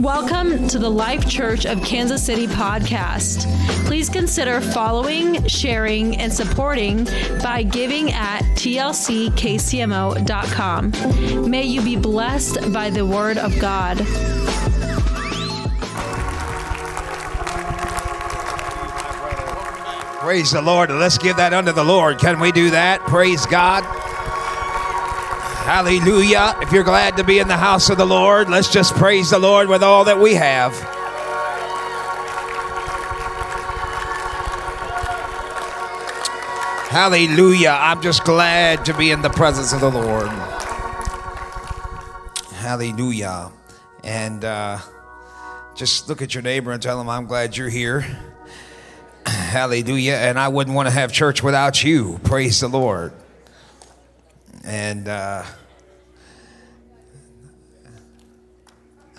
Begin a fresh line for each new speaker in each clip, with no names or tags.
Welcome to the Life Church of Kansas City podcast. Please consider following, sharing, and supporting by giving at tlckcmo.com. May you be blessed by the word of God.
Praise the Lord. Let's give that unto the Lord. Can we do that? Praise God. Hallelujah. If you're glad to be in the house of the Lord, let's just praise the Lord with all that we have. Hallelujah. I'm just glad to be in the presence of the Lord. Hallelujah. And uh, just look at your neighbor and tell him, I'm glad you're here. Hallelujah. And I wouldn't want to have church without you. Praise the Lord. And uh,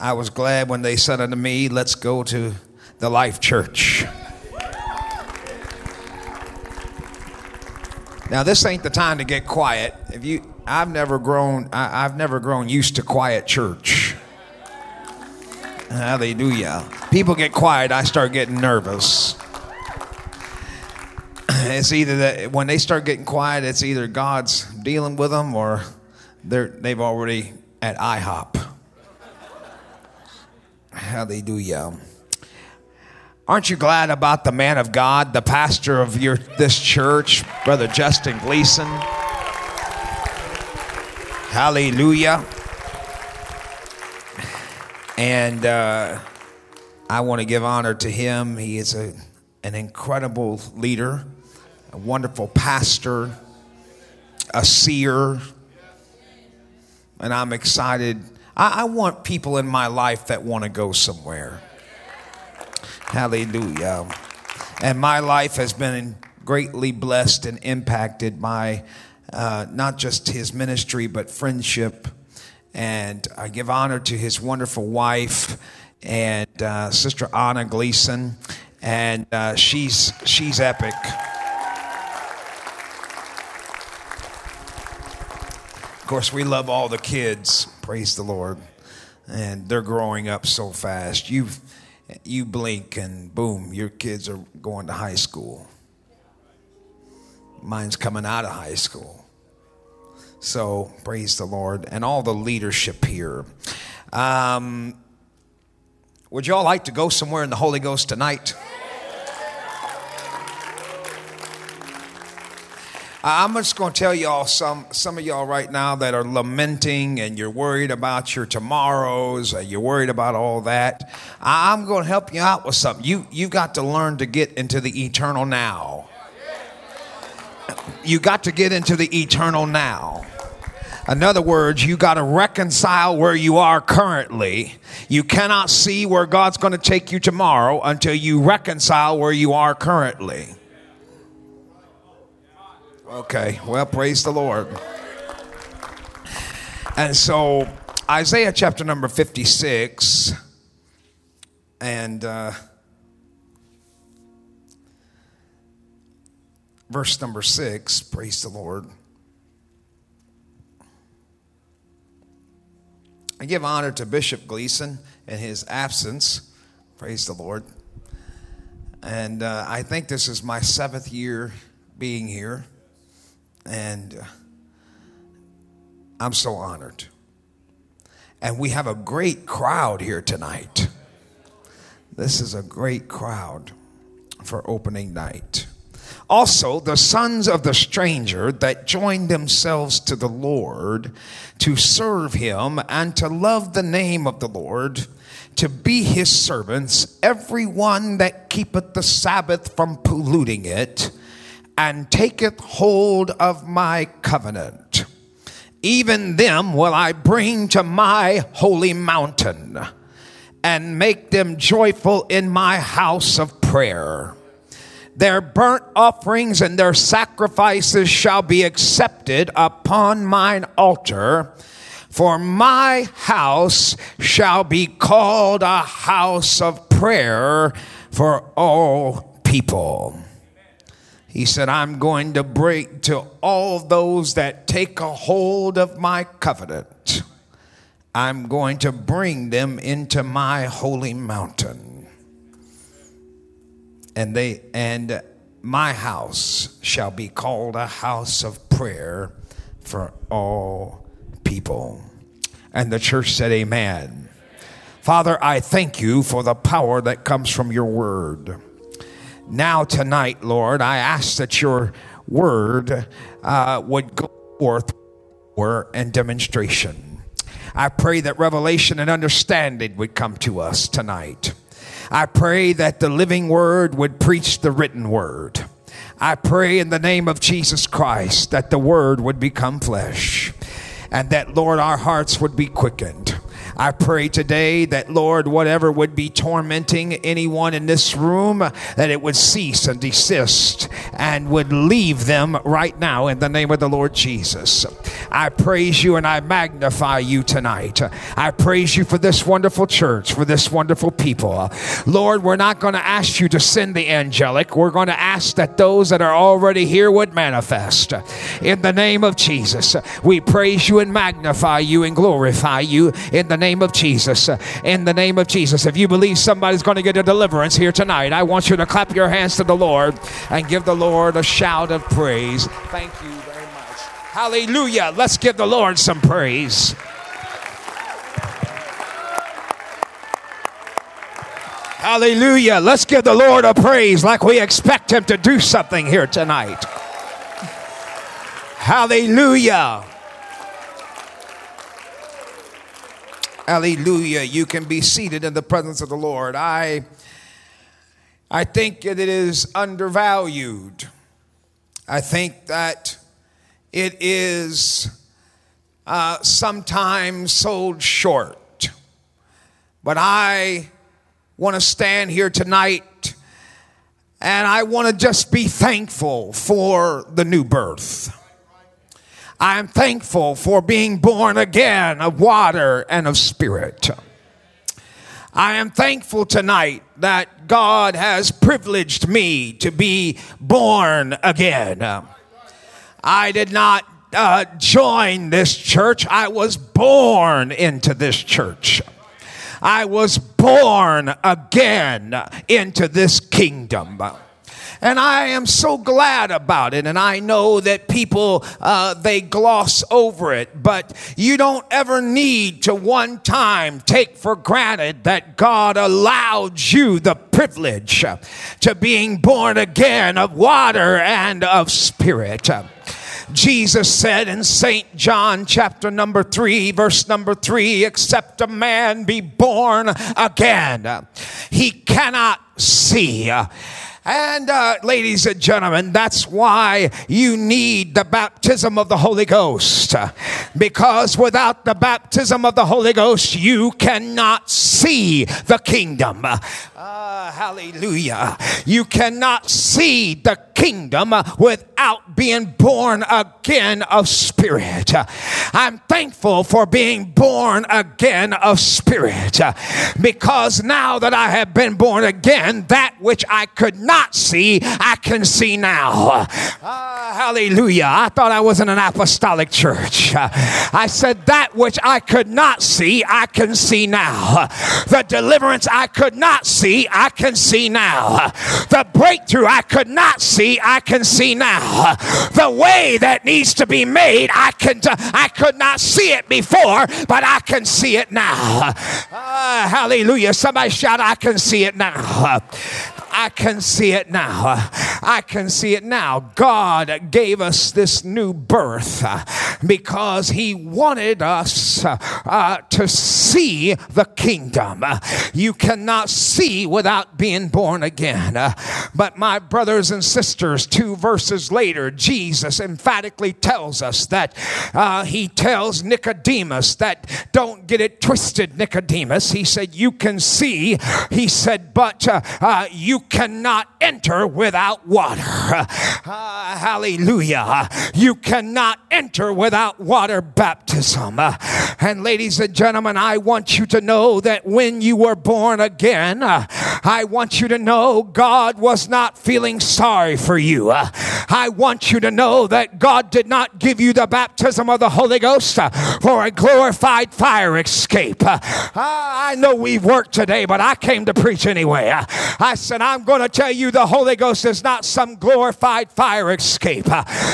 I was glad when they said unto me, Let's go to the Life Church. Now this ain't the time to get quiet. If you, I've never grown. I, I've never grown used to quiet church. Hallelujah. People get quiet. I start getting nervous. It's either that when they start getting quiet, it's either God's dealing with them or they're they've already at IHOP. Hallelujah. Aren't you glad about the man of God, the pastor of your this church, Brother Justin Gleason? Hallelujah. And uh, I want to give honor to him. He is a, an incredible leader, a wonderful pastor, a seer. And I'm excited. I, I want people in my life that want to go somewhere. Hallelujah. And my life has been greatly blessed and impacted by uh, not just his ministry, but friendship. And I give honor to his wonderful wife and uh, Sister Anna Gleason. And uh, she's, she's epic. Course, we love all the kids. Praise the Lord. And they're growing up so fast. You, you blink and boom, your kids are going to high school. Mine's coming out of high school. So praise the Lord and all the leadership here. Um, would you all like to go somewhere in the Holy Ghost tonight? I'm just going to tell y'all some some of y'all right now that are lamenting and you're worried about your tomorrows, and you're worried about all that. I'm going to help you out with something. You you've got to learn to get into the eternal now. You got to get into the eternal now. In other words, you got to reconcile where you are currently. You cannot see where God's going to take you tomorrow until you reconcile where you are currently. Okay, well, praise the Lord. And so, Isaiah chapter number 56, and uh, verse number 6, praise the Lord. I give honor to Bishop Gleason in his absence, praise the Lord. And uh, I think this is my seventh year being here. And uh, I'm so honored. And we have a great crowd here tonight. This is a great crowd for opening night. Also, the sons of the stranger that joined themselves to the Lord to serve him and to love the name of the Lord, to be his servants, every one that keepeth the Sabbath from polluting it and taketh hold of my covenant. Even them will I bring to my holy mountain and make them joyful in my house of prayer. Their burnt offerings and their sacrifices shall be accepted upon mine altar, for my house shall be called a house of prayer for all people. He said, I'm going to break to all those that take a hold of my covenant I'm going to bring them into my holy mountain. And they and my house shall be called a house of prayer for all people. And the church said, Amen. Father, I thank you for the power that comes from your word. Now, tonight, Lord, I ask that your word uh, would go forth and demonstration. I pray that revelation and understanding would come to us tonight. I pray that the living word would preach the written word. I pray in the name of Jesus Christ that the word would become flesh and that, Lord, our hearts would be quickened. I pray today that, Lord, whatever would be tormenting anyone in this room, that it would cease and desist and would leave them right now in the name of the Lord Jesus. I praise you and I magnify you tonight. I praise you for this wonderful church, for this wonderful people. Lord, we're not going to ask you to send the angelic. We're going to ask that those that are already here would manifest. In the name of Jesus, we praise you and magnify you and glorify you in the name of Jesus. In the name of Jesus. If you believe somebody's going to get a deliverance here tonight, I want you to clap your hands to the Lord and give the Lord a shout of praise. Thank you very much. Hallelujah. Let's give the Lord some praise. Hallelujah. Let's give the Lord a praise like we expect Him to do something here tonight. Hallelujah. Hallelujah. You can be seated in the presence of the Lord. I, I think that it is undervalued. I think that it is uh, sometimes sold short. But I want to stand here tonight and I want to just be thankful for the new birth. I am thankful for being born again of water and of spirit. I am thankful tonight that God has privileged me to be born again. I did not uh, join this church, I was born into this church. I was born again into this kingdom. And I am so glad about it. And I know that people, uh, they gloss over it, but you don't ever need to one time take for granted that God allowed you the privilege to being born again of water and of spirit. Jesus said in St. John chapter number 3, verse number 3 except a man be born again, he cannot see and, uh, ladies and gentlemen, that's why you need the baptism of the Holy Ghost. Because without the baptism of the Holy Ghost, you cannot see the kingdom. Uh, hallelujah. You cannot see the kingdom without being born again of spirit. I'm thankful for being born again of spirit because now that I have been born again, that which I could not see, I can see now. Uh, hallelujah. I thought I was in an apostolic church. I said, That which I could not see, I can see now. The deliverance I could not see, I can see now. The breakthrough I could not see, I can see now. The way that needs to be made, I can I could not see it before, but I can see it now. Uh, hallelujah. Somebody shout, I can see it now. I can see it now. I can see it now. God gave us this new birth because He wanted us uh, to see the kingdom. You cannot see without being born again. But, my brothers and sisters, two verses later, Jesus emphatically tells us that uh, He tells Nicodemus that don't get it twisted, Nicodemus. He said, You can see. He said, But uh, uh you cannot enter without water. Uh, hallelujah. You cannot enter without water baptism. Uh, and ladies and gentlemen, I want you to know that when you were born again, uh, I want you to know God was not feeling sorry for you. I want you to know that God did not give you the baptism of the Holy Ghost for a glorified fire escape. I know we've worked today, but I came to preach anyway. I said, I'm going to tell you the Holy Ghost is not some glorified fire escape.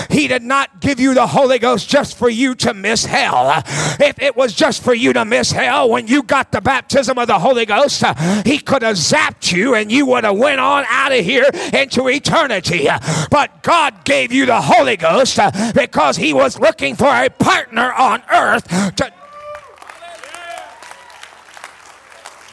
He did not give you the Holy Ghost just for you to miss hell. If it was just for you to miss hell when you got the baptism of the Holy Ghost, he could have zapped you and you would have went on out of here into eternity. But God gave you the Holy Ghost because he was looking for a partner on earth to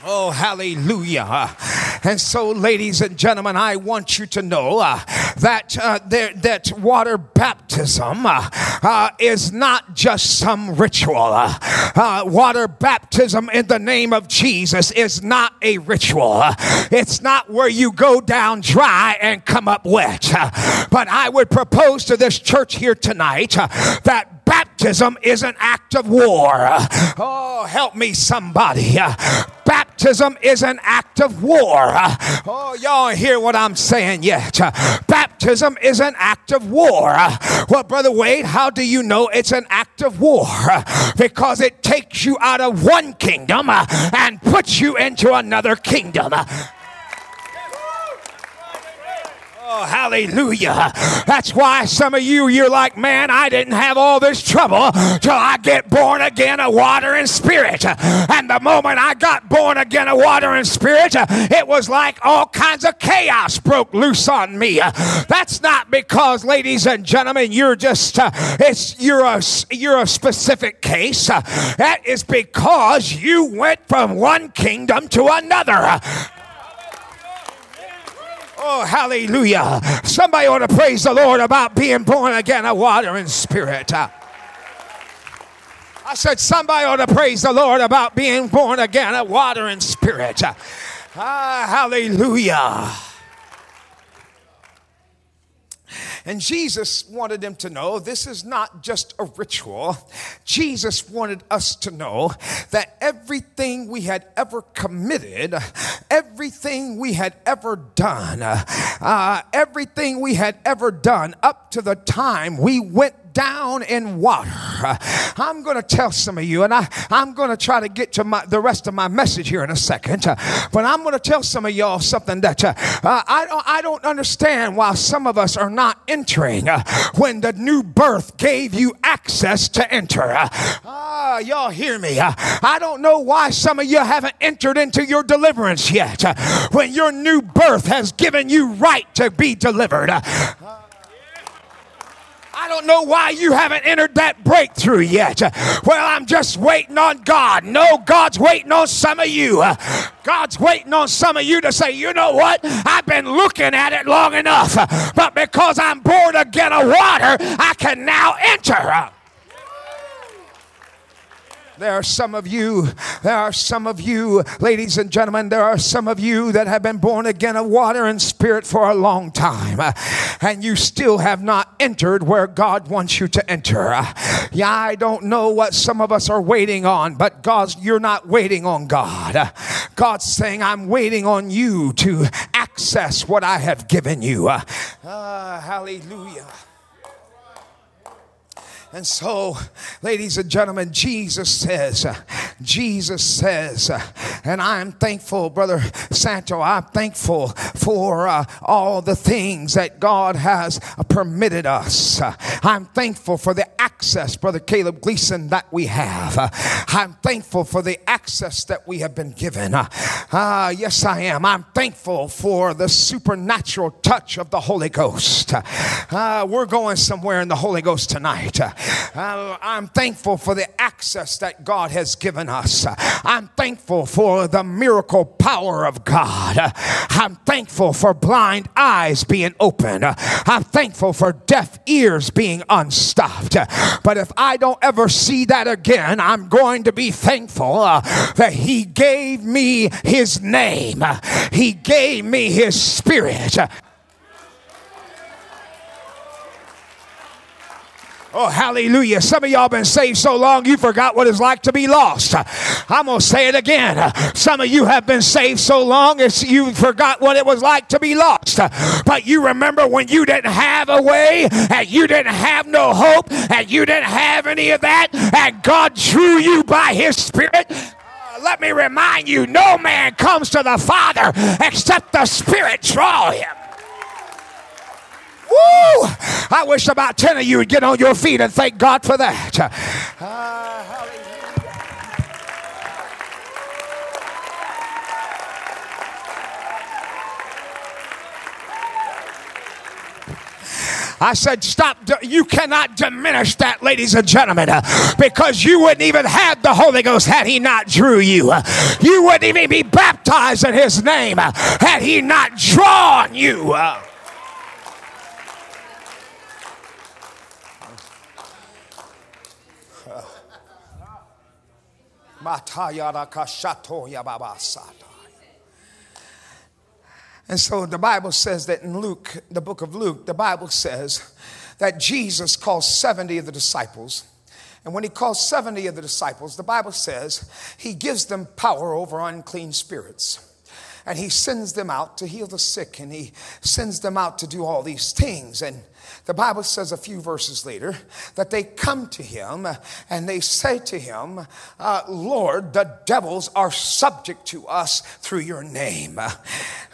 Oh, hallelujah. And so, ladies and gentlemen, I want you to know uh, that, uh, there, that water baptism uh, uh is not just some ritual. Uh, uh, water baptism in the name of Jesus is not a ritual. It's not where you go down dry and come up wet. But I would propose to this church here tonight that baptism is an act of war. Oh, help me, somebody. Baptism is an act of war. Oh, y'all hear what I'm saying yet? Baptism is an act of war. Well, Brother Wade, how do you know it's an act of war? Because it takes you out of one kingdom and puts you into another kingdom. Oh, hallelujah. That's why some of you, you're like, man, I didn't have all this trouble till I get born again of water and spirit. And the moment I got born again of water and spirit, it was like all kinds of chaos broke loose on me. That's not because, ladies and gentlemen, you're just, uh, it's, you're a, you're a specific case. That is because you went from one kingdom to another. Oh, hallelujah. Somebody ought to praise the Lord about being born again of water and spirit. I said, somebody ought to praise the Lord about being born again of water and spirit. Ah, hallelujah. And Jesus wanted them to know this is not just a ritual. Jesus wanted us to know that everything we had ever committed, everything we had ever done, uh, everything we had ever done up to the time we went down in water. I'm going to tell some of you, and I, I'm going to try to get to my, the rest of my message here in a second, but I'm going to tell some of y'all something that uh, I, don't, I don't understand why some of us are not entering uh, when the new birth gave you access to enter. Ah, uh, y'all hear me? Uh, I don't know why some of you haven't entered into your deliverance yet uh, when your new birth has given you right to be delivered. I don't know why you haven't entered that breakthrough yet. Well, I'm just waiting on God. No, God's waiting on some of you. God's waiting on some of you to say, you know what? I've been looking at it long enough, but because I'm born again of water, I can now enter. There are some of you, there are some of you, ladies and gentlemen, there are some of you that have been born again of water and spirit for a long time, uh, and you still have not entered where God wants you to enter. Uh, yeah, I don't know what some of us are waiting on, but God's, you're not waiting on God. Uh, God's saying, I'm waiting on you to access what I have given you. Uh, hallelujah. And so, ladies and gentlemen, Jesus says, Jesus says, and I'm thankful, Brother Santo, I'm thankful for uh, all the things that God has permitted us. I'm thankful for the access, Brother Caleb Gleason, that we have. I'm thankful for the access that we have been given. Uh, uh, yes, I am. I'm thankful for the supernatural touch of the Holy Ghost. Uh, we're going somewhere in the Holy Ghost tonight. Uh, I'm thankful for the access that God has given us. I'm thankful for the miracle power of God. I'm thankful for blind eyes being open. I'm thankful for deaf ears being unstopped. But if I don't ever see that again, I'm going to be thankful uh, that He gave me His name, He gave me His Spirit. Oh, hallelujah. Some of y'all been saved so long you forgot what it's like to be lost. I'm going to say it again. Some of you have been saved so long you forgot what it was like to be lost. But you remember when you didn't have a way and you didn't have no hope and you didn't have any of that and God drew you by his spirit let me remind you no man comes to the Father except the Spirit draw him. Woo! I wish about 10 of you would get on your feet and thank God for that. Uh, I said, stop. You cannot diminish that, ladies and gentlemen, uh, because you wouldn't even have the Holy Ghost had He not drew you. You wouldn't even be baptized in His name uh, had He not drawn you. Uh. And so the Bible says that in Luke, the book of Luke, the Bible says that Jesus calls 70 of the disciples. And when he calls 70 of the disciples, the Bible says he gives them power over unclean spirits. And he sends them out to heal the sick and he sends them out to do all these things. And the Bible says a few verses later that they come to him and they say to him, uh, Lord, the devils are subject to us through your name.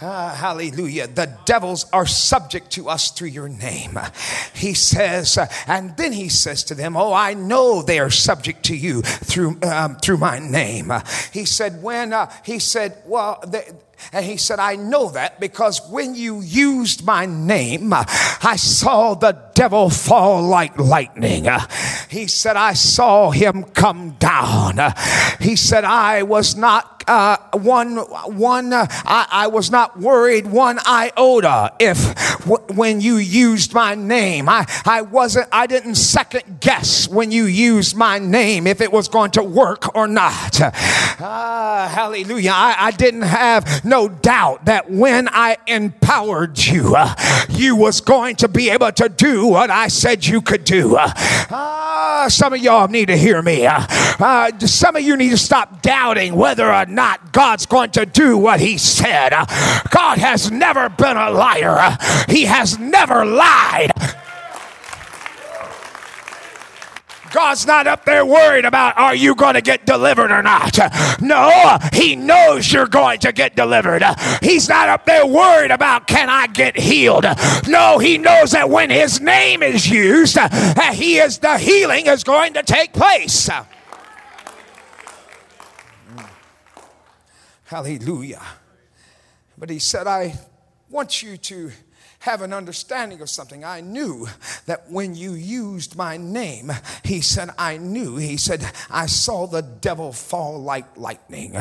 Uh, hallelujah. The devils are subject to us through your name. He says, and then he says to them, Oh, I know they are subject to you through, um, through my name. he said, When, uh, he said, Well, they, and he said, I know that because when you used my name, I saw the devil fall like lightning. He said, I saw him come down. He said, I was not uh, one, one uh, I, I, was not worried one iota if w- when you used my name. I, I wasn't, I didn't second guess when you used my name if it was going to work or not. Uh, hallelujah. I, I, didn't have no doubt that when I empowered you, uh, you was going to be able to do what I said you could do. Uh, some of y'all need to hear me. Uh, some of you need to stop doubting whether or not God's going to do what He said. God has never been a liar, He has never lied. God's not up there worried about are you going to get delivered or not. No, He knows you're going to get delivered. He's not up there worried about can I get healed. No, He knows that when His name is used, He is the healing is going to take place. Hallelujah. But he said, I want you to have an understanding of something. I knew that when you used my name, he said, I knew. He said, I saw the devil fall like lightning.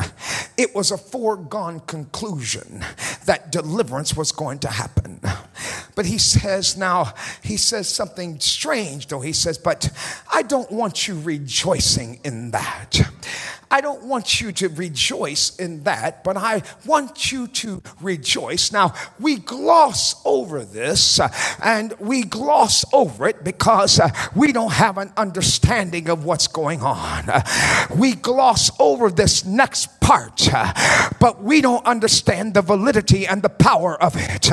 It was a foregone conclusion that deliverance was going to happen. But he says, now, he says something strange though. He says, but I don't want you rejoicing in that. I don't want you to rejoice in that, but I want you to rejoice. Now, we gloss over this uh, and we gloss over it because uh, we don't have an understanding of what's going on. Uh, we gloss over this next part, but we don't understand the validity and the power of it.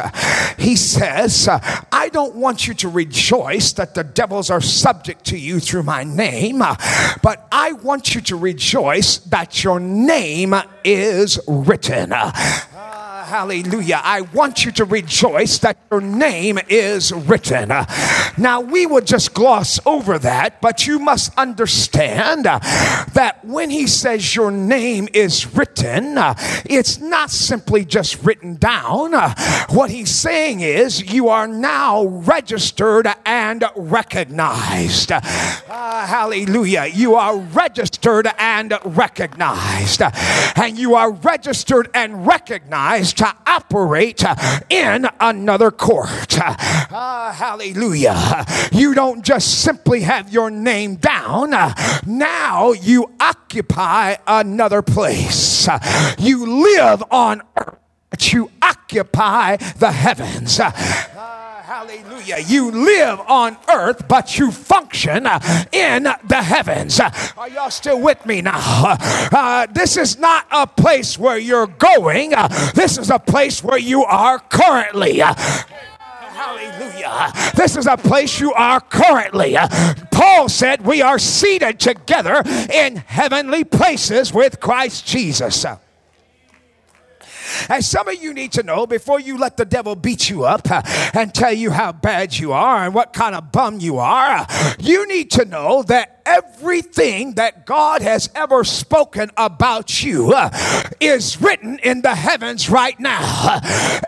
He says, I don't want you to rejoice that the devils are subject to you through my name, but I want you to rejoice that your name is written. Hallelujah. I want you to rejoice that your name is written. Now, we would just gloss over that, but you must understand that when he says your name is written, it's not simply just written down. What he's saying is you are now registered and recognized. Uh, hallelujah. You are registered and recognized. And you are registered and recognized to operate in another court. Uh, hallelujah. You don't just simply have your name down, now you occupy another place. You live on earth, you occupy the heavens. Uh, Hallelujah. You live on earth, but you function in the heavens. Are y'all still with me now? Uh, this is not a place where you're going, uh, this is a place where you are currently. Hallelujah. This is a place you are currently. Paul said we are seated together in heavenly places with Christ Jesus. And some of you need to know before you let the devil beat you up uh, and tell you how bad you are and what kind of bum you are, you need to know that everything that God has ever spoken about you uh, is written in the heavens right now.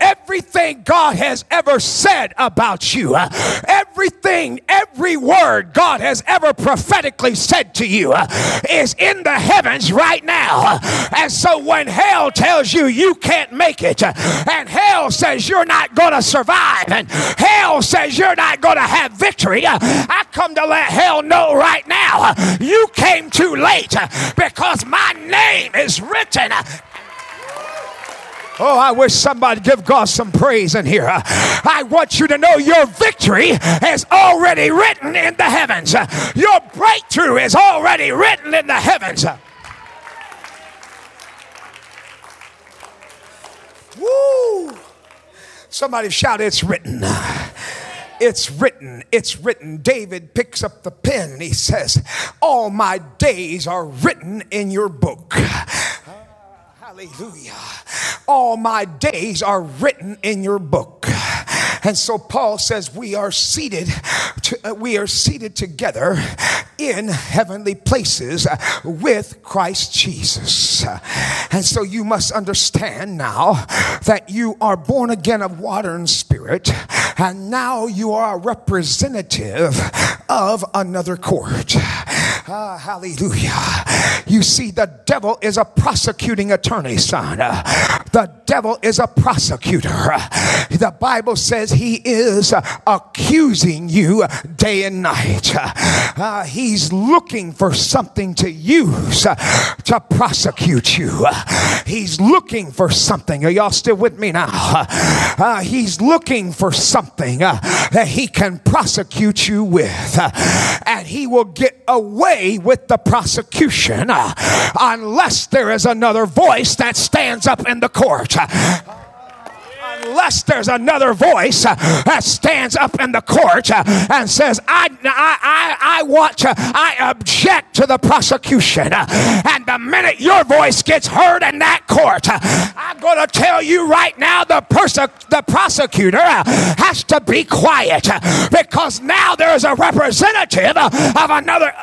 Everything God has ever said about you, uh, everything, every word God has ever prophetically said to you uh, is in the heavens right now. And so when hell tells you you can't make it, and hell says you're not going to survive, and hell says you're not going to have victory, I come to let hell know right now. You came too late because my name is written. Oh, I wish somebody give God some praise in here. I want you to know your victory is already written in the heavens. Your breakthrough is already written in the heavens. Woo! Somebody shout, It's written. It's written, it's written. David picks up the pen and he says, All my days are written in your book. Hallelujah. All my days are written in your book. And so Paul says we are seated to, uh, we are seated together in heavenly places with Christ Jesus. And so you must understand now that you are born again of water and spirit and now you are a representative of another court. Ah, hallelujah. You see, the devil is a prosecuting attorney, son. The devil is a prosecutor. The Bible says he is accusing you day and night. Uh, he's looking for something to use to prosecute you. He's looking for something. Are y'all still with me now? Uh, he's looking for something uh, that he can prosecute you with. and he will get away with the prosecution uh, unless there is another voice that stands up in the court unless there's another voice uh, that stands up in the court uh, and says, I, I, I, I want to, I object to the prosecution. Uh, and the minute your voice gets heard in that court, I'm going to tell you right now the, perse- the prosecutor has to be quiet because now there's a representative of another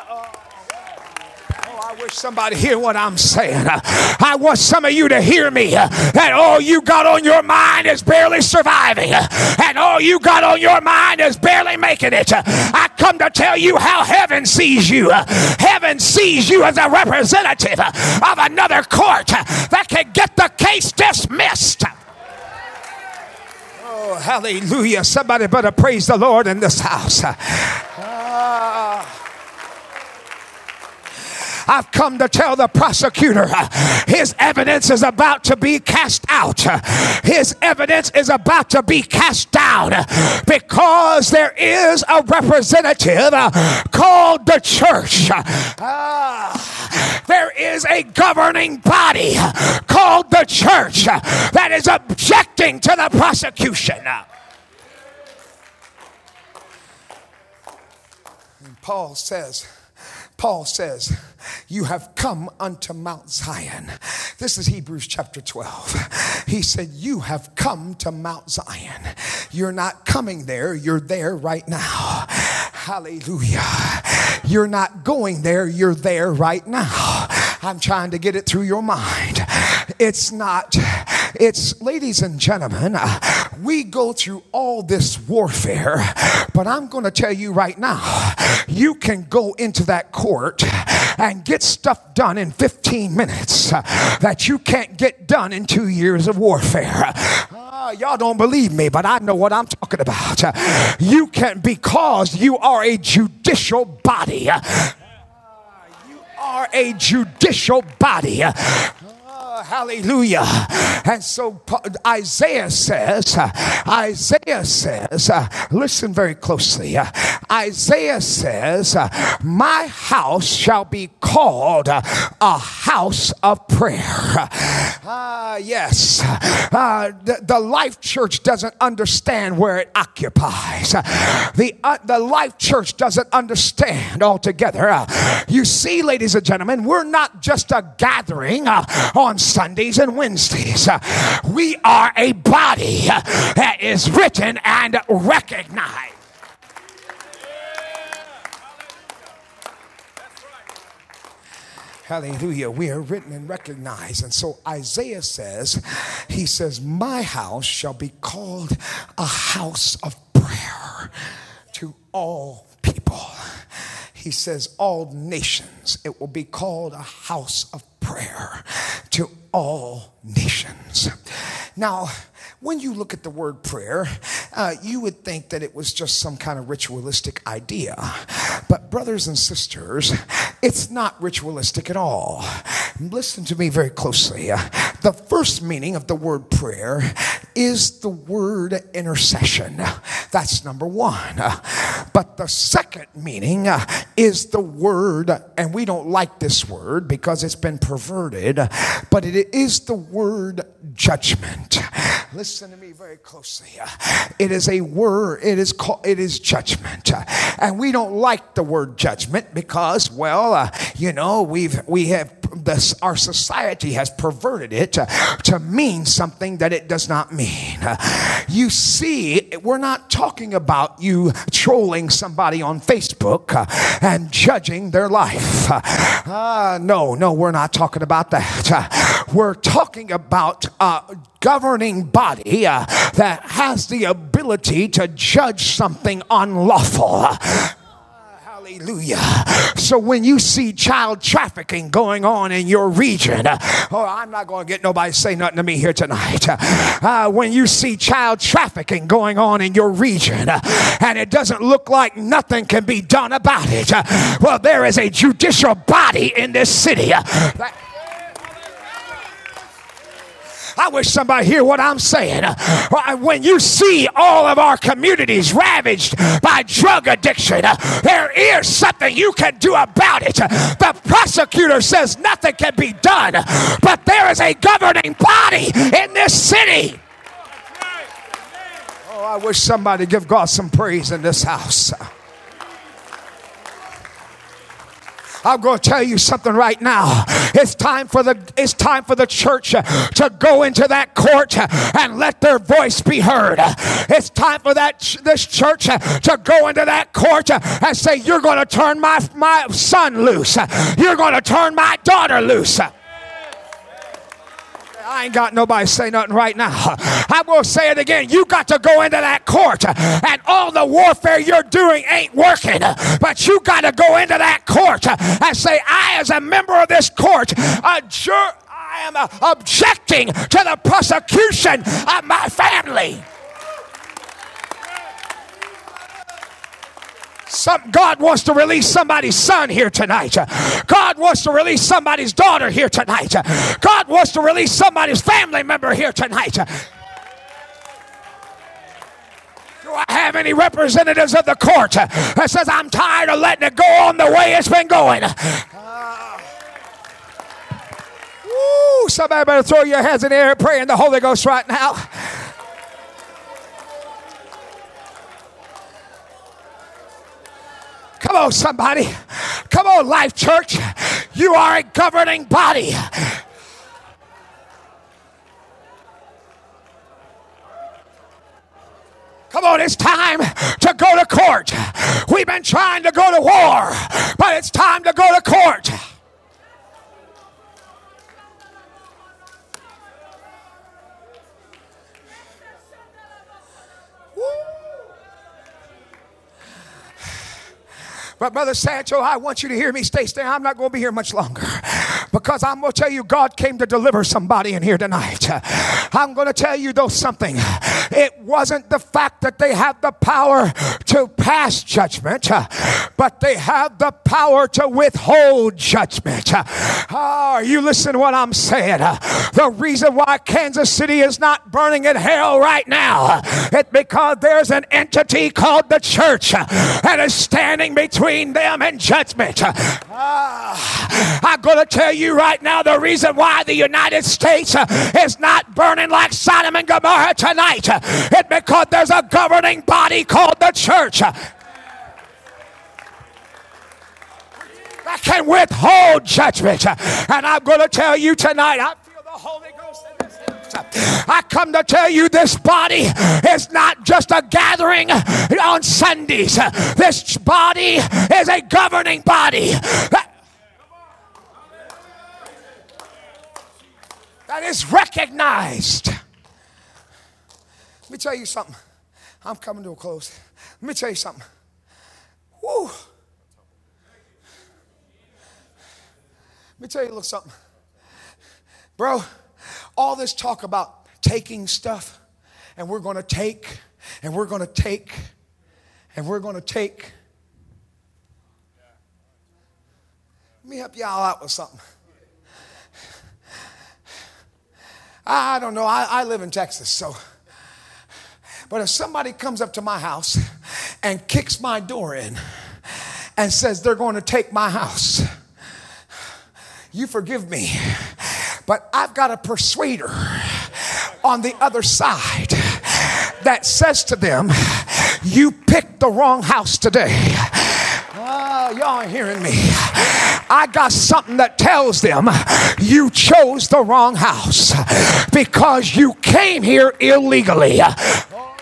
wish somebody hear what I'm saying. I want some of you to hear me that all you got on your mind is barely surviving, and all you got on your mind is barely making it. I come to tell you how heaven sees you. Heaven sees you as a representative of another court that can get the case dismissed. Oh, hallelujah. Somebody better praise the Lord in this house. Uh, I've come to tell the prosecutor his evidence is about to be cast out. His evidence is about to be cast down because there is a representative called the church. Uh, there is a governing body called the church that is objecting to the prosecution. And Paul says, Paul says, You have come unto Mount Zion. This is Hebrews chapter 12. He said, You have come to Mount Zion. You're not coming there, you're there right now. Hallelujah. You're not going there, you're there right now. I'm trying to get it through your mind. It's not, it's, ladies and gentlemen, uh, we go through all this warfare, but I'm going to tell you right now, you can go into that court and get stuff done in 15 minutes uh, that you can't get done in two years of warfare. Uh, y'all don't believe me, but I know what I'm talking about. You can, because you are a judicial body, uh, you are a judicial body hallelujah. And so Isaiah says, Isaiah says, listen very closely. Isaiah says, My house shall be called a house of prayer. Uh, yes. Uh, the, the Life Church doesn't understand where it occupies. The, uh, the Life Church doesn't understand altogether. You see, ladies and gentlemen, we're not just a gathering uh, on Sundays and Wednesdays. We are a body that is written and recognized. Hallelujah. We are written and recognized. And so Isaiah says, He says, My house shall be called a house of prayer to all people. He says, All nations, it will be called a house of prayer to all nations. Now, when you look at the word prayer, uh, you would think that it was just some kind of ritualistic idea. But, brothers and sisters, it's not ritualistic at all. Listen to me very closely. Uh, the first meaning of the word prayer is the word intercession. That's number one. Uh, but the second meaning uh, is the word, and we don't like this word because it's been perverted, but it is the word judgment. Listen to me very closely. It is a word, it is called, it is judgment. And we don't like the word judgment because, well, uh, you know, we've, we have this, our society has perverted it to, to mean something that it does not mean. You see, we're not talking about you trolling somebody on Facebook uh, and judging their life. Uh, no, no, we're not talking about that. Uh, we're talking about a governing body uh, that has the ability to judge something unlawful. Hallelujah. So when you see child trafficking going on in your region, uh, oh, I'm not going to get nobody say nothing to me here tonight. Uh, when you see child trafficking going on in your region uh, and it doesn't look like nothing can be done about it, uh, well, there is a judicial body in this city. Uh, that- I wish somebody hear what I'm saying. Uh, when you see all of our communities ravaged by drug addiction, uh, there is something you can do about it. The prosecutor says nothing can be done, but there is a governing body in this city. Oh, I wish somebody give God some praise in this house. I'm going to tell you something right now. It's time for the it's time for the church to go into that court and let their voice be heard. It's time for that this church to go into that court and say, "You're going to turn my my son loose. You're going to turn my daughter loose." I ain't got nobody say nothing right now. I'm going to say it again. You got to go into that court, and all the warfare you're doing ain't working. But you got to go into that court and say, I, as a member of this court, adjure, I am uh, objecting to the prosecution of my family. Some, God wants to release somebody's son here tonight. God wants to release somebody's daughter here tonight. God wants to release somebody's family member here tonight. Do I have any representatives of the court that says I'm tired of letting it go on the way it's been going? Uh, woo, somebody better throw your hands in the air and pray in the Holy Ghost right now. Come on, somebody. Come on, Life Church. You are a governing body. Come on, it's time to go to court. We've been trying to go to war, but it's time to go to court. But Brother Sancho, I want you to hear me. Stay, stay. I'm not going to be here much longer. Because I'm going to tell you, God came to deliver somebody in here tonight. I'm going to tell you, though, something. It wasn't the fact that they have the power to pass judgment, but they have the power to withhold judgment. Oh, you listen to what I'm saying? The reason why Kansas City is not burning in hell right now is because there's an entity called the church that is standing between them and judgment. Uh, I'm going to tell you right now the reason why the United States uh, is not burning like Sodom and Gomorrah tonight uh, is because there's a governing body called the church. Uh, that can withhold judgment. And I'm going to tell you tonight, I feel the Holy Ghost in this house. I come to tell you this body is not just a gathering on Sundays. This body is a governing body. That, is recognized. Let me tell you something. I'm coming to a close. Let me tell you something. Woo. Let me tell you a little something. Bro, all this talk about taking stuff, and we're going to take, and we're going to take, and we're going to take. Let me help y'all out with something. I don't know. I, I live in Texas, so. But if somebody comes up to my house and kicks my door in and says they're going to take my house, you forgive me. But I've got a persuader on the other side that says to them, You picked the wrong house today. Oh, y'all ain't hearing me. I got something that tells them you chose the wrong house because you came here illegally. Oh,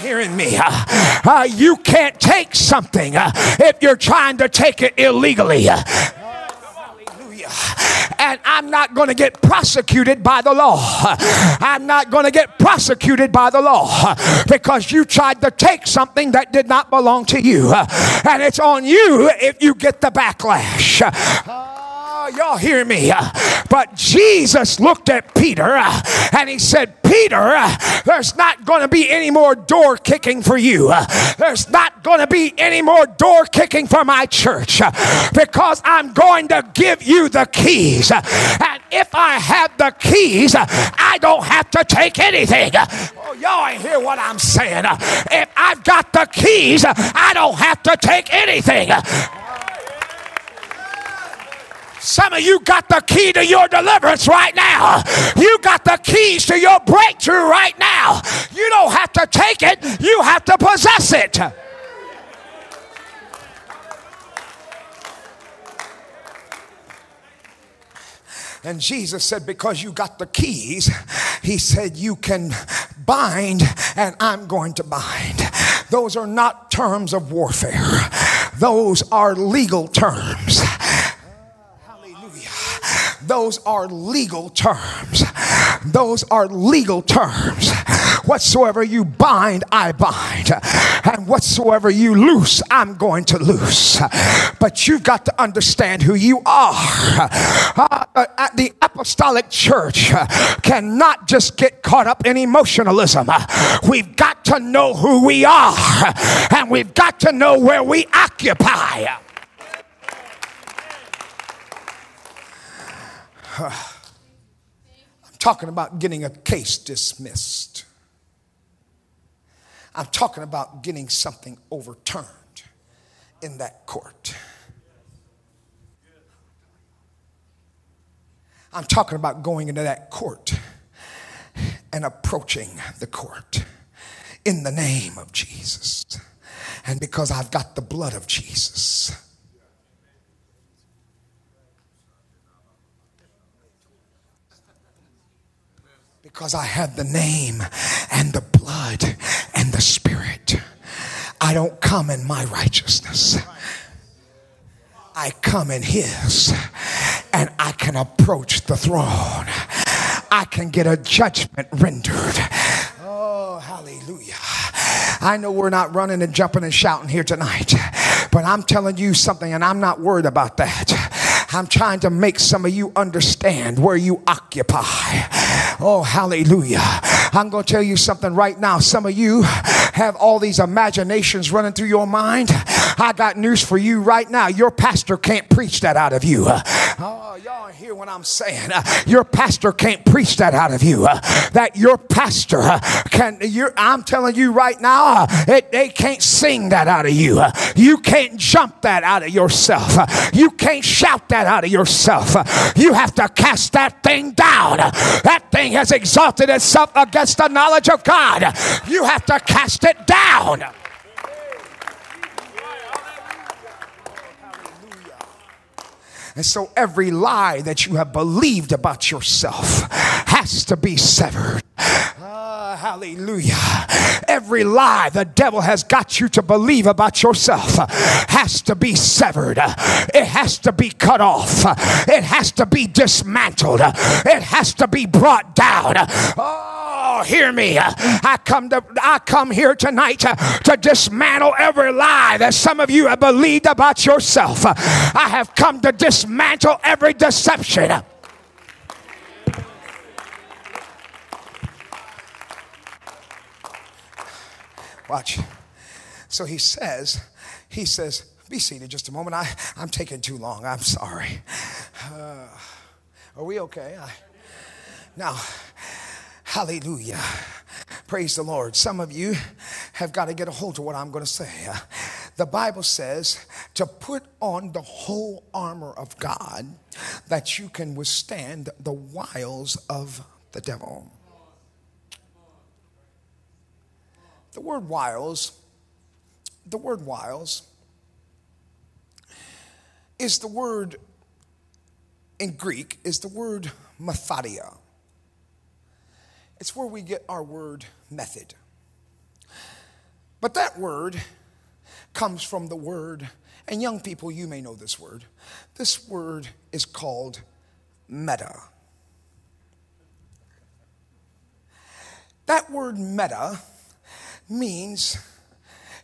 hearing me. Uh, you can't take something uh, if you're trying to take it illegally and I'm not going to get prosecuted by the law. I'm not going to get prosecuted by the law because you tried to take something that did not belong to you. And it's on you if you get the backlash. Y'all hear me? But Jesus looked at Peter and he said, Peter, there's not going to be any more door kicking for you. There's not going to be any more door kicking for my church because I'm going to give you the keys. And if I have the keys, I don't have to take anything. Oh, y'all ain't hear what I'm saying. If I've got the keys, I don't have to take anything. Some of you got the key to your deliverance right now. You got the keys to your breakthrough right now. You don't have to take it, you have to possess it. And Jesus said, Because you got the keys, He said, You can bind, and I'm going to bind. Those are not terms of warfare, those are legal terms. Those are legal terms. Those are legal terms. Whatsoever you bind, I bind. And whatsoever you loose, I'm going to loose. But you've got to understand who you are. Uh, uh, the apostolic church cannot just get caught up in emotionalism. We've got to know who we are. And we've got to know where we occupy. I'm talking about getting a case dismissed. I'm talking about getting something overturned in that court. I'm talking about going into that court and approaching the court in the name of Jesus. And because I've got the blood of Jesus Because I have the name and the blood and the spirit. I don't come in my righteousness. I come in His, and I can approach the throne. I can get a judgment rendered. Oh, hallelujah. I know we're not running and jumping and shouting here tonight, but I'm telling you something, and I'm not worried about that. I'm trying to make some of you understand where you occupy. Oh, hallelujah. I'm going to tell you something right now. Some of you have all these imaginations running through your mind. I got news for you right now. Your pastor can't preach that out of you. Oh, y'all hear what I'm saying? Your pastor can't preach that out of you. That your pastor can, I'm telling you right now, it, they can't sing that out of you. You can't jump that out of yourself. You can't shout that out of yourself. You have to cast that thing down. That thing has exalted itself against the knowledge of God. You have to cast it down. And so every lie that you have believed about yourself has to be severed. Uh, hallelujah. Every lie the devil has got you to believe about yourself has to be severed. It has to be cut off. It has to be dismantled. It has to be brought down. Oh, hear me. I come to I come here tonight to, dismantle every lie that some of you have believed about yourself. I have come to dismantle every deception. Watch. So he says, he says, be seated just a moment. I, I'm taking too long. I'm sorry. Uh, are we okay? I, now, Hallelujah. Praise the Lord. Some of you have got to get a hold of what I'm going to say. The Bible says to put on the whole armor of God that you can withstand the wiles of the devil. The word wiles, the word wiles is the word in Greek, is the word methodia. It's where we get our word method. But that word comes from the word, and young people, you may know this word. This word is called meta. That word meta means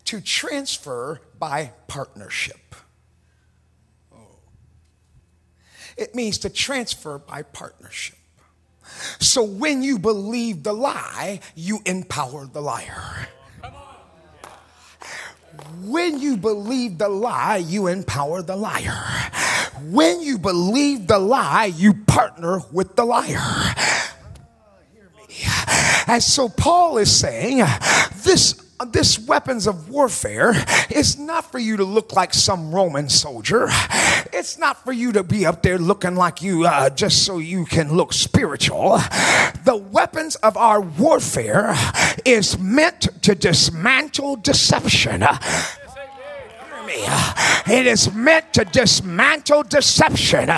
to transfer by partnership. It means to transfer by partnership. So when you believe the lie, you empower the liar. When you believe the lie, you empower the liar. When you believe the lie, you partner with the liar. And so Paul is saying this this weapons of warfare is not for you to look like some Roman soldier. It's not for you to be up there looking like you uh, just so you can look spiritual. The weapons of our warfare is meant to dismantle deception. It is meant to dismantle deception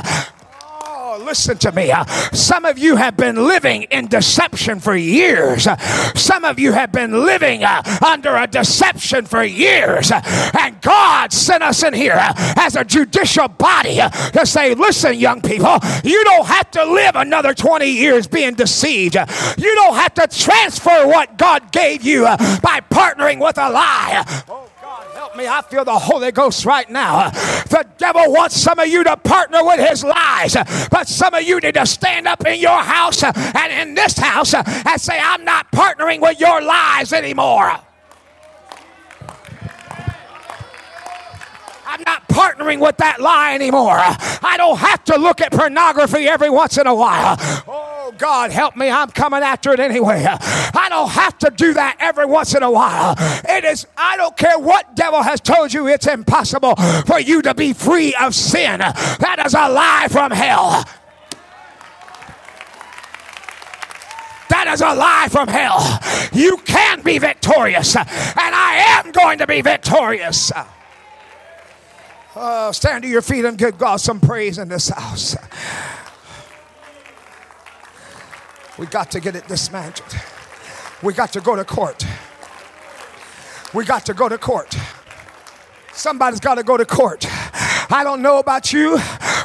listen to me. Uh, some of you have been living in deception for years. Uh, some of you have been living uh, under a deception for years. And God sent us in here as a judicial body to say, listen, young people, you don't have to live another 20 years being deceived. You don't have to transfer what God gave you by partnering with a lie. Me. I feel the Holy Ghost right now. The devil wants some of you to partner with his lies, but some of you need to stand up in your house and in this house and say, I'm not partnering with your lies anymore. I'm not partnering with that lie anymore. I don't have to look at pornography every once in a while. Oh, God, help me. I'm coming after it anyway. I don't have to do that every once in a while. It is, I don't care what devil has told you, it's impossible for you to be free of sin. That is a lie from hell. That is a lie from hell. You can be victorious, and I am going to be victorious. Uh, stand to your feet and give God some praise in this house. We got to get it dismantled. We got to go to court. We got to go to court. Somebody's got to go to court. I don't know about you,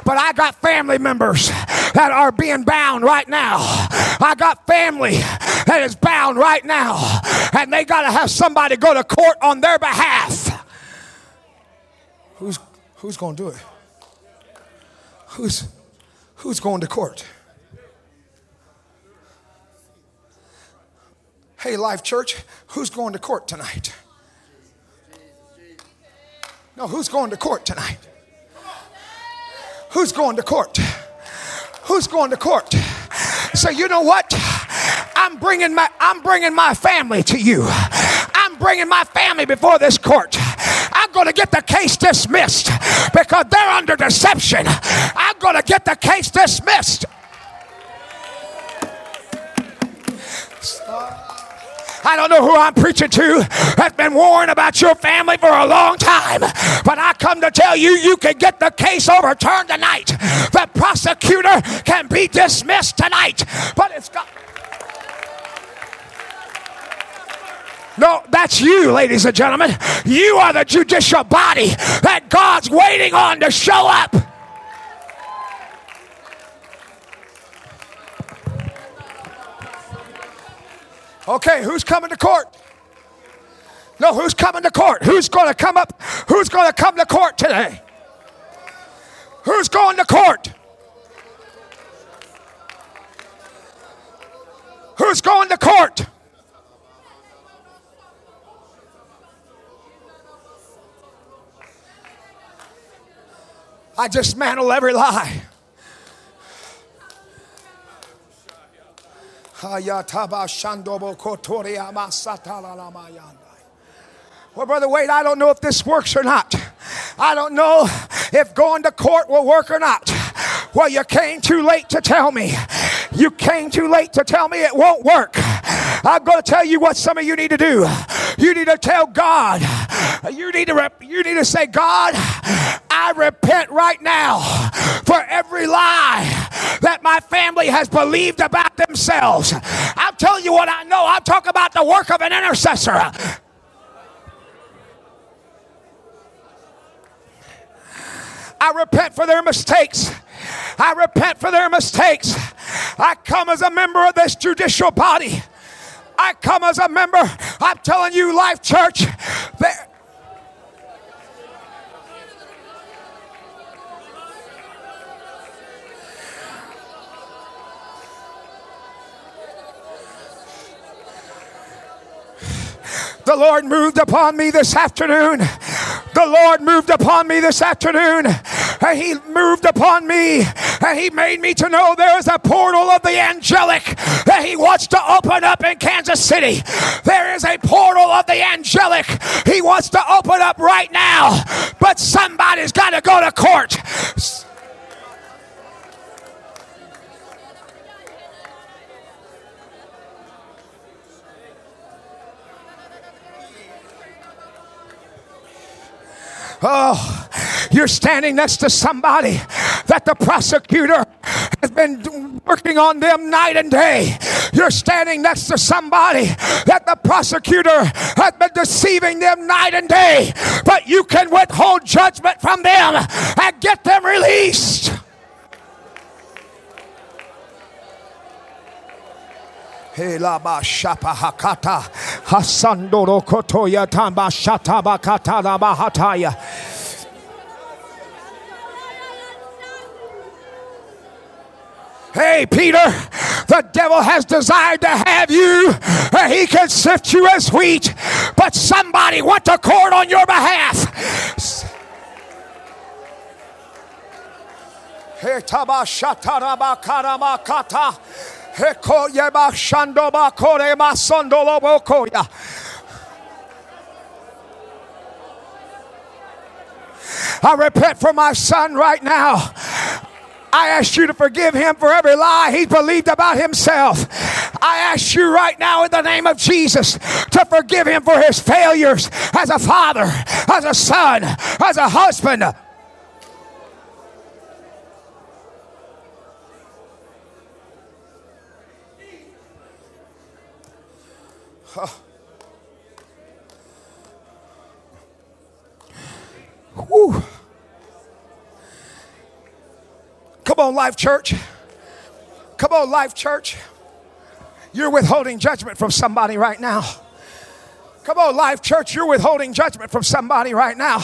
but I got family members that are being bound right now. I got family that is bound right now, and they got to have somebody go to court on their behalf. Who's Who's going to do it? Who's, who's going to court? Hey, Life Church, who's going to court tonight? No, who's going to court tonight? Who's going to court? Who's going to court? So you know what? I'm bringing my I'm bringing my family to you. I'm bringing my family before this court. I'm going to get the case dismissed because they're under deception. I'm going to get the case dismissed. I don't know who I'm preaching to that's been worrying about your family for a long time, but I come to tell you, you can get the case overturned tonight. The prosecutor can be dismissed tonight, but it's got. No, that's you, ladies and gentlemen. You are the judicial body that God's waiting on to show up. Okay, who's coming to court? No, who's coming to court? Who's going to come up? Who's going to come to court today? Who's going to court? Who's going to court? I dismantle every lie. Well, Brother Wade, I don't know if this works or not. I don't know if going to court will work or not. Well, you came too late to tell me. You came too late to tell me it won't work. I'm going to tell you what some of you need to do. You need to tell God. You need to rep, you need to say, God, I repent right now for every lie that my family has believed about themselves. I'm telling you what I know. I'm talking about the work of an intercessor. I repent for their mistakes. I repent for their mistakes. I come as a member of this judicial body. I come as a member. I'm telling you, Life Church, there. The Lord moved upon me this afternoon. The Lord moved upon me this afternoon. And He moved upon me and He made me to know there is a portal of the angelic that He wants to open up in Kansas City. There is a portal of the angelic He wants to open up right now. But somebody's got to go to court. Oh, you're standing next to somebody that the prosecutor has been working on them night and day. You're standing next to somebody that the prosecutor has been deceiving them night and day, but you can withhold judgment from them and get them released. Helaba shapa hakata hasandoro kotoya tamba shata bakata la bahataya. Hey, Peter, the devil has desired to have you. He can sift you as wheat, but somebody went to court on your behalf. Hey, I repent for my son right now. I ask you to forgive him for every lie he believed about himself. I ask you right now in the name of Jesus to forgive him for his failures as a father, as a son, as a husband. Whew. Come on, Life Church. Come on, Life Church. You're withholding judgment from somebody right now. Come on, Life Church. You're withholding judgment from somebody right now.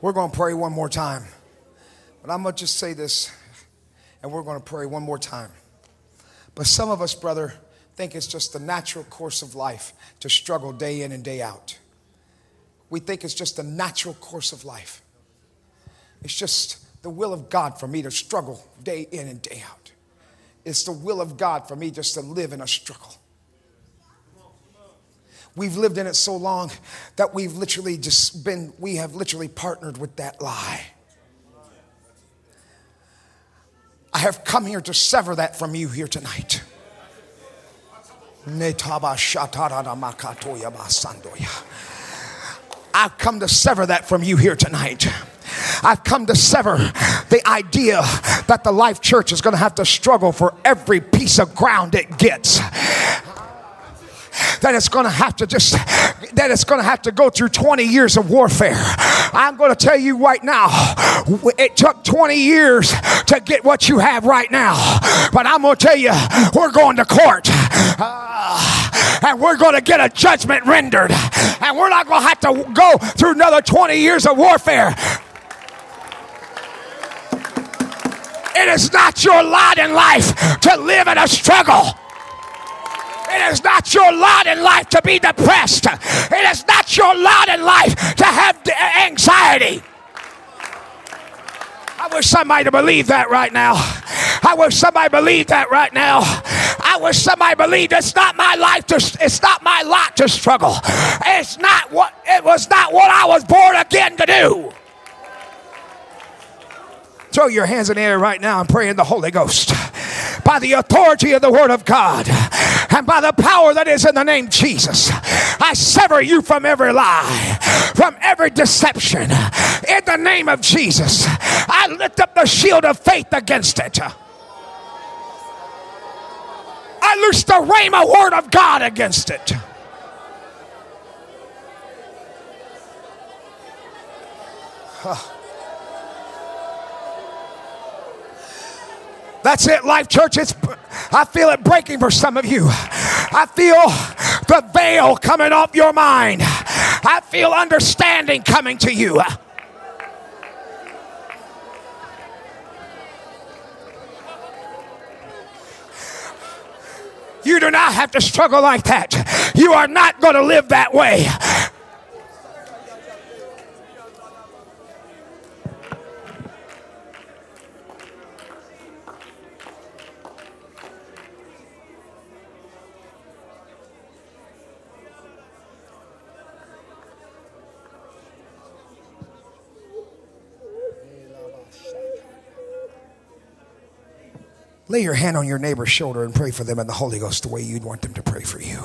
We're going to pray one more time. But I'm going to just say this, and we're going to pray one more time. But some of us, brother, think it's just the natural course of life to struggle day in and day out. We think it's just the natural course of life. It's just the will of God for me to struggle day in and day out. It's the will of God for me just to live in a struggle. We've lived in it so long that we've literally just been, we have literally partnered with that lie. I have come here to sever that from you here tonight. I've come to sever that from you here tonight. I've come to sever the idea that the Life Church is going to have to struggle for every piece of ground it gets that it's going to have to just that it's going to have to go through 20 years of warfare. I'm going to tell you right now, it took 20 years to get what you have right now. But I'm going to tell you, we're going to court. Uh, and we're going to get a judgment rendered. And we're not going to have to go through another 20 years of warfare. It is not your lot in life to live in a struggle. It is not your lot in life to be depressed. It is not your lot in life to have anxiety. I wish somebody believed that right now. I wish somebody believed that right now. I wish somebody believed it's not my life to it's not my lot to struggle. It's not what it was not what I was born again to do. Throw your hands in the air right now and pray in the Holy Ghost. By the authority of the Word of God and by the power that is in the name Jesus, I sever you from every lie, from every deception. In the name of Jesus, I lift up the shield of faith against it. I loose the rhema word of God against it. Huh. That's it, Life Church. It's, I feel it breaking for some of you. I feel the veil coming off your mind. I feel understanding coming to you. You do not have to struggle like that. You are not going to live that way. Lay your hand on your neighbor's shoulder and pray for them in the Holy Ghost the way you'd want them to pray for you.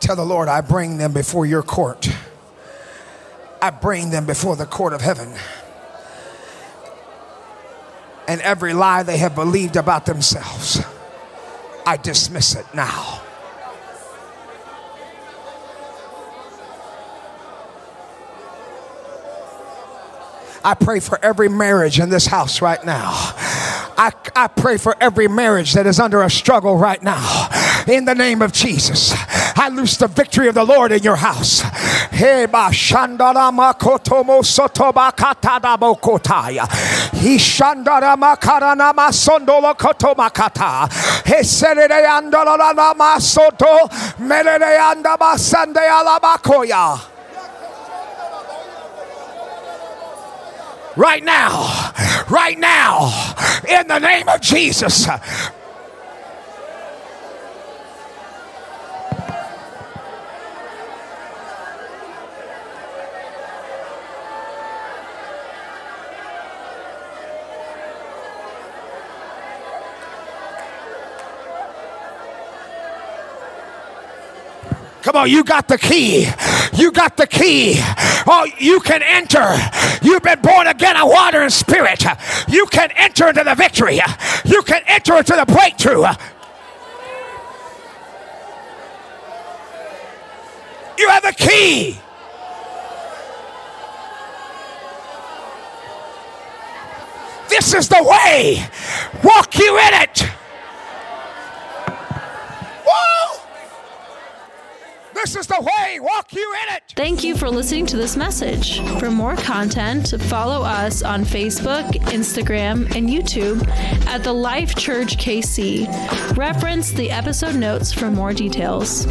Tell the Lord, I bring them before your court. I bring them before the court of heaven. And every lie they have believed about themselves, I dismiss it now. I pray for every marriage in this house right now. I, I pray for every marriage that is under a struggle right now. In the name of Jesus, I loose the victory of the Lord in your house. Right now, right now, in the name of Jesus. Come on, you got the key. You got the key. Oh, you can enter. You've been born again of water and spirit. You can enter into the victory. You can enter into the breakthrough. You have the key. This is the way. Walk you in it. This is the way. Walk you in it.
Thank you for listening to this message. For more content, follow us on Facebook, Instagram, and YouTube at the Life Church KC. Reference the episode notes for more details.